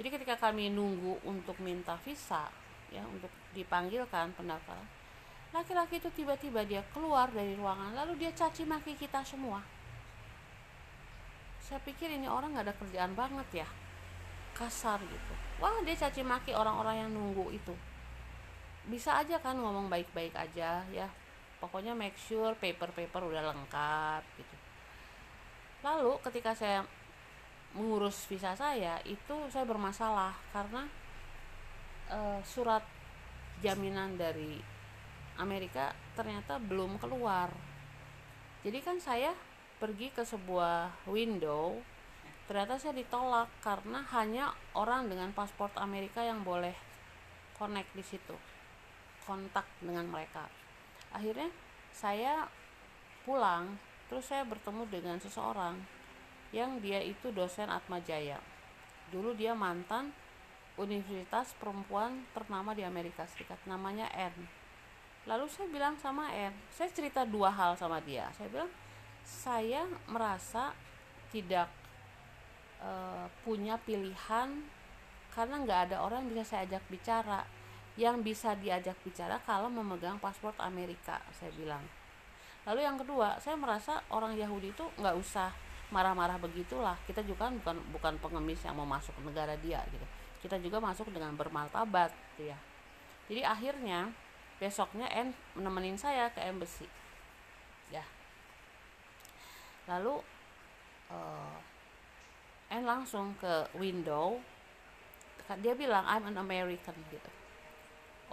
Jadi ketika kami nunggu untuk minta visa ya untuk dipanggilkan pendaftaran. Laki-laki itu tiba-tiba dia keluar dari ruangan lalu dia caci maki kita semua. Saya pikir ini orang nggak ada kerjaan banget ya. Kasar gitu. Wah dia caci maki orang-orang yang nunggu itu. Bisa aja kan ngomong baik-baik aja ya. Pokoknya make sure paper-paper udah lengkap gitu. Lalu ketika saya mengurus visa saya itu saya bermasalah karena uh, surat jaminan dari Amerika ternyata belum keluar. Jadi kan saya pergi ke sebuah window, ternyata saya ditolak karena hanya orang dengan paspor Amerika yang boleh connect di situ, kontak dengan mereka. Akhirnya saya pulang, terus saya bertemu dengan seseorang yang dia itu dosen Atma Jaya. Dulu dia mantan universitas perempuan ternama di Amerika Serikat namanya N. Lalu saya bilang sama N saya cerita dua hal sama dia. Saya bilang saya merasa tidak uh, punya pilihan karena nggak ada orang yang bisa saya ajak bicara. Yang bisa diajak bicara kalau memegang paspor Amerika saya bilang. Lalu yang kedua saya merasa orang Yahudi itu nggak usah marah-marah begitulah. Kita juga kan bukan bukan pengemis yang mau masuk ke negara dia gitu kita juga masuk dengan bermartabat gitu ya. Jadi akhirnya besoknya N menemenin saya ke embassy. Ya. Lalu uh, N langsung ke window. Dia bilang I'm an American gitu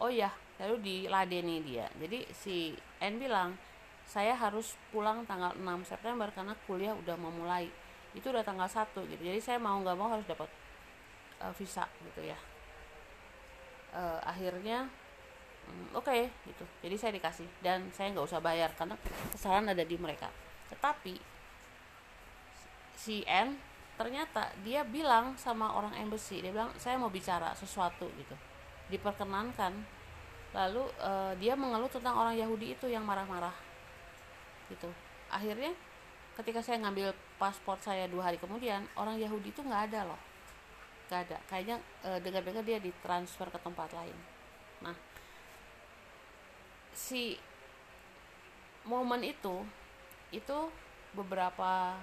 oh ya lalu diladeni dia. Jadi si N bilang saya harus pulang tanggal 6 September karena kuliah udah memulai. Itu udah tanggal 1 gitu. Jadi saya mau nggak mau harus dapat uh, visa gitu ya. Uh, akhirnya um, oke okay, gitu. Jadi saya dikasih dan saya nggak usah bayar karena kesalahan ada di mereka. Tetapi si N ternyata dia bilang sama orang embassy dia bilang saya mau bicara sesuatu gitu. Diperkenankan. Lalu uh, dia mengeluh tentang orang Yahudi itu yang marah-marah gitu. Akhirnya ketika saya ngambil paspor saya dua hari kemudian orang Yahudi itu nggak ada loh gak ada. Kayaknya e, dengar-dengar dia ditransfer ke tempat lain. Nah si momen itu itu beberapa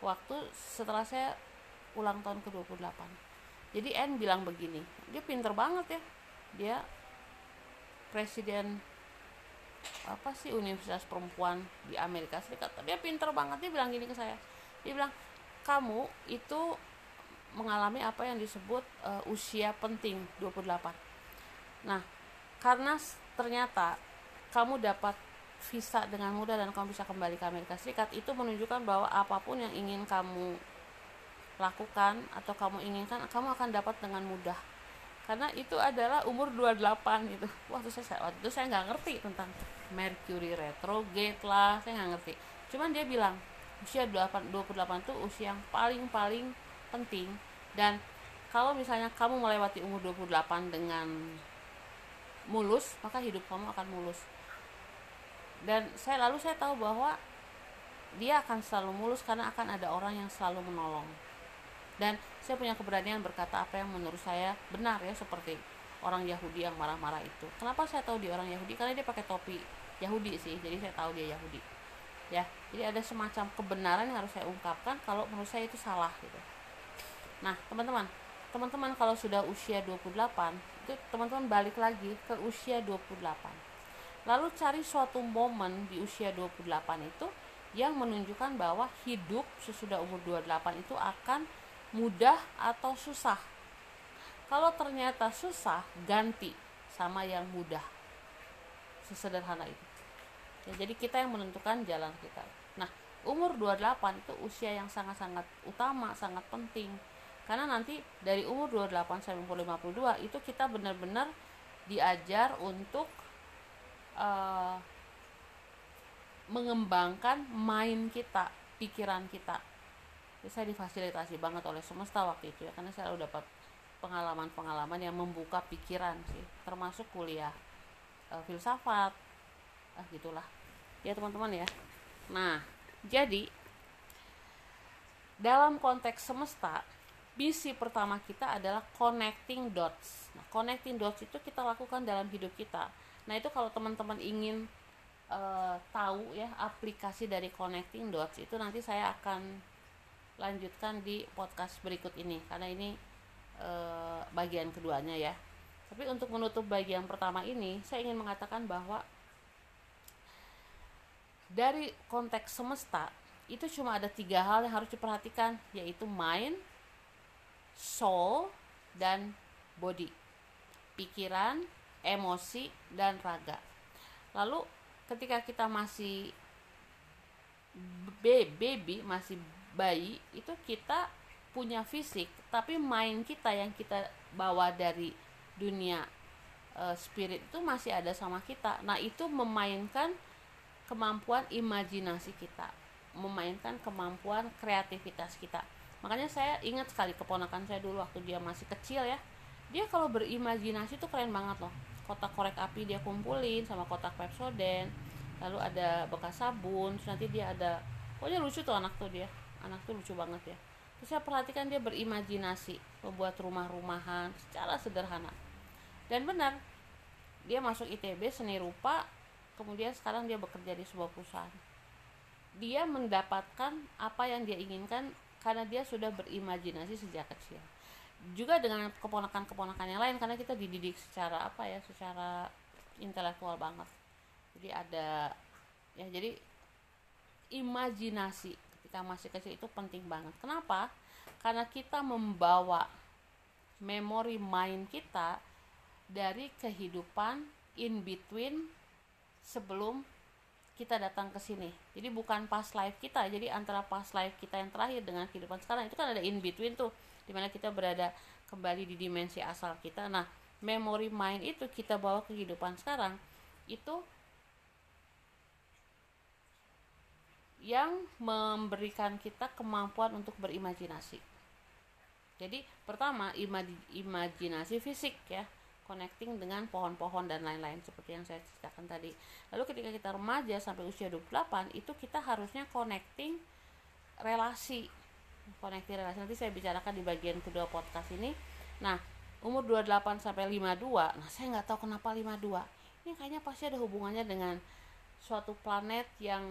waktu setelah saya ulang tahun ke-28 jadi N bilang begini dia pinter banget ya. Dia presiden apa sih universitas perempuan di Amerika Serikat. Dia pinter banget dia bilang gini ke saya. Dia bilang kamu itu mengalami apa yang disebut uh, usia penting 28. Nah, karena ternyata kamu dapat visa dengan mudah dan kamu bisa kembali ke Amerika Serikat, itu menunjukkan bahwa apa pun yang ingin kamu lakukan atau kamu inginkan, kamu akan dapat dengan mudah. Karena itu adalah umur 28 gitu. Waktu saya waktu itu saya nggak ngerti tentang Mercury retrograde lah, saya nggak ngerti. Cuman dia bilang usia 28 28 itu usia yang paling-paling penting dan kalau misalnya kamu melewati umur 28 dengan mulus maka hidup kamu akan mulus. Dan saya lalu saya tahu bahwa dia akan selalu mulus karena akan ada orang yang selalu menolong. Dan saya punya keberanian berkata apa yang menurut saya benar ya seperti orang Yahudi yang marah-marah itu. Kenapa saya tahu dia orang Yahudi? Karena dia pakai topi Yahudi sih jadi saya tahu dia Yahudi. Ya jadi ada semacam kebenaran yang harus saya ungkapkan kalau menurut saya itu salah gitu Nah, teman-teman, teman-teman kalau sudah usia 28, itu teman-teman balik lagi ke usia 28. Lalu cari suatu momen di usia 28 itu yang menunjukkan bahwa hidup sesudah umur 28 itu akan mudah atau susah. Kalau ternyata susah, ganti sama yang mudah. Sesederhana itu. Ya, jadi kita yang menentukan jalan kita. Nah, umur 28 itu usia yang sangat-sangat utama, sangat penting karena nanti dari umur 28 sampai umur 52 itu kita benar-benar diajar untuk uh, mengembangkan main kita pikiran kita. Jadi saya difasilitasi banget oleh semesta waktu itu ya karena saya udah dapat pengalaman-pengalaman yang membuka pikiran sih. Termasuk kuliah uh, filsafat ah gitulah. Ya teman-teman ya. Nah jadi dalam konteks semesta misi pertama kita adalah connecting dots. Nah connecting dots itu kita lakukan dalam hidup kita. Nah itu kalau teman-teman ingin uh, tahu ya aplikasi dari connecting dots itu nanti saya akan lanjutkan di podcast berikut ini. Karena ini uh, bagian keduanya ya. Tapi untuk menutup bagian pertama ini saya ingin mengatakan bahwa dari konteks semesta itu cuma ada tiga hal yang harus diperhatikan yaitu mind, soul, dan body. Pikiran, emosi, dan raga. Lalu ketika kita masih baby masih bayi itu kita punya fisik tapi main kita yang kita bawa dari dunia uh, spirit itu masih ada sama kita. Nah itu memainkan kemampuan imajinasi kita memainkan kemampuan kreativitas kita makanya saya ingat sekali keponakan saya dulu waktu dia masih kecil ya. Dia kalau berimajinasi tuh keren banget loh. Kotak korek api dia kumpulin sama kotak Pepsodent. Lalu ada bekas sabun terus nanti dia ada pokoknya lucu tuh anak tuh dia. Anak tuh lucu banget ya. Terus saya perhatikan dia berimajinasi membuat rumah-rumahan secara sederhana. Dan benar dia masuk ITB seni rupa kemudian sekarang dia bekerja di sebuah perusahaan. Dia mendapatkan apa yang dia inginkan karena dia sudah berimajinasi sejak kecil. Juga dengan keponakan-keponakan yang lain karena kita dididik secara apa ya secara intelektual banget. Jadi ada ya jadi imajinasi ketika masih kecil itu penting banget. Kenapa? Karena kita membawa memori mind kita dari kehidupan in between sebelum kita datang ke sini. Jadi bukan pas live kita, jadi antara pas live kita yang terakhir dengan kehidupan sekarang itu kan ada in between tuh di mana kita berada kembali di dimensi asal kita. Nah memory mind itu kita bawa ke kehidupan sekarang itu yang memberikan kita kemampuan untuk berimajinasi. Jadi pertama imajinasi fisik ya connecting dengan pohon-pohon dan lain-lain seperti yang saya ceritakan tadi. Lalu ketika kita remaja sampai usia 28 itu kita harusnya connecting relasi. Koneksi relasi. Nanti saya bicarakan di bagian kedua podcast ini. Nah umur 28 sampai 52 nah saya nggak tahu kenapa 52 ini kayaknya pasti ada hubungannya dengan suatu planet yang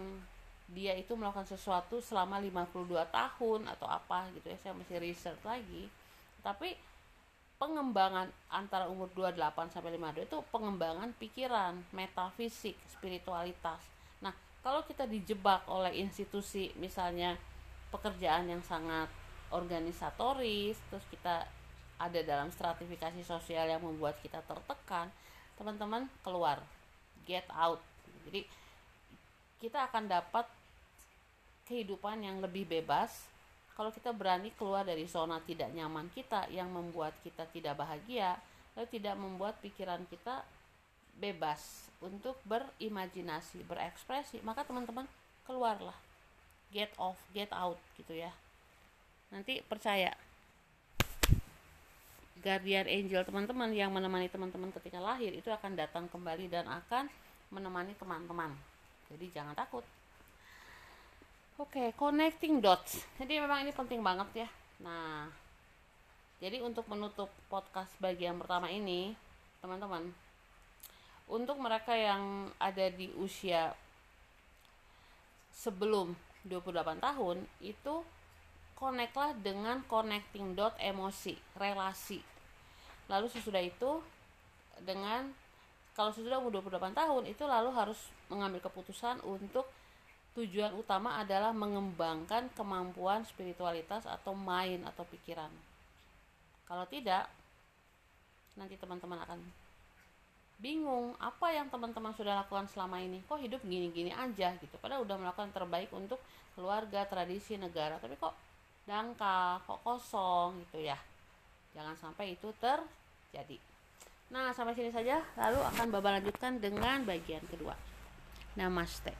dia itu melakukan sesuatu selama 52 tahun atau apa gitu ya. Saya masih research lagi. Tapi pengembangan antara umur 28 sampai 52 itu pengembangan pikiran, metafisik, spiritualitas. Nah, kalau kita dijebak oleh institusi misalnya pekerjaan yang sangat organisatoris terus kita ada dalam stratifikasi sosial yang membuat kita tertekan teman-teman keluar get out jadi kita akan dapat kehidupan yang lebih bebas kalau kita berani keluar dari zona tidak nyaman kita yang membuat kita tidak bahagia lalu tidak membuat pikiran kita bebas untuk berimajinasi berekspresi maka teman-teman keluarlah. Get off get out gitu ya. Nanti percaya. Guardian angel teman-teman yang menemani teman-teman ketika lahir itu akan datang kembali dan akan menemani teman-teman. Jadi jangan takut oke okay, connecting dots jadi memang ini penting banget ya nah jadi untuk menutup podcast bagian pertama ini teman-teman untuk mereka yang ada di usia sebelum 28 tahun itu connectlah dengan connecting dot emosi, relasi. Lalu sesudah itu dengan kalau sudah umur 28 tahun itu lalu harus mengambil keputusan untuk tujuan utama adalah mengembangkan kemampuan spiritualitas atau main atau pikiran. Kalau tidak, nanti teman-teman akan bingung apa yang teman-teman sudah lakukan selama ini? Kok hidup gini-gini aja gitu? Padahal udah melakukan terbaik untuk keluarga tradisi negara. Tapi kok dangkal kok kosong gitu ya? Jangan sampai itu terjadi. Nah sampai sini saja. Lalu akan bapak lanjutkan dengan bagian kedua. Namaste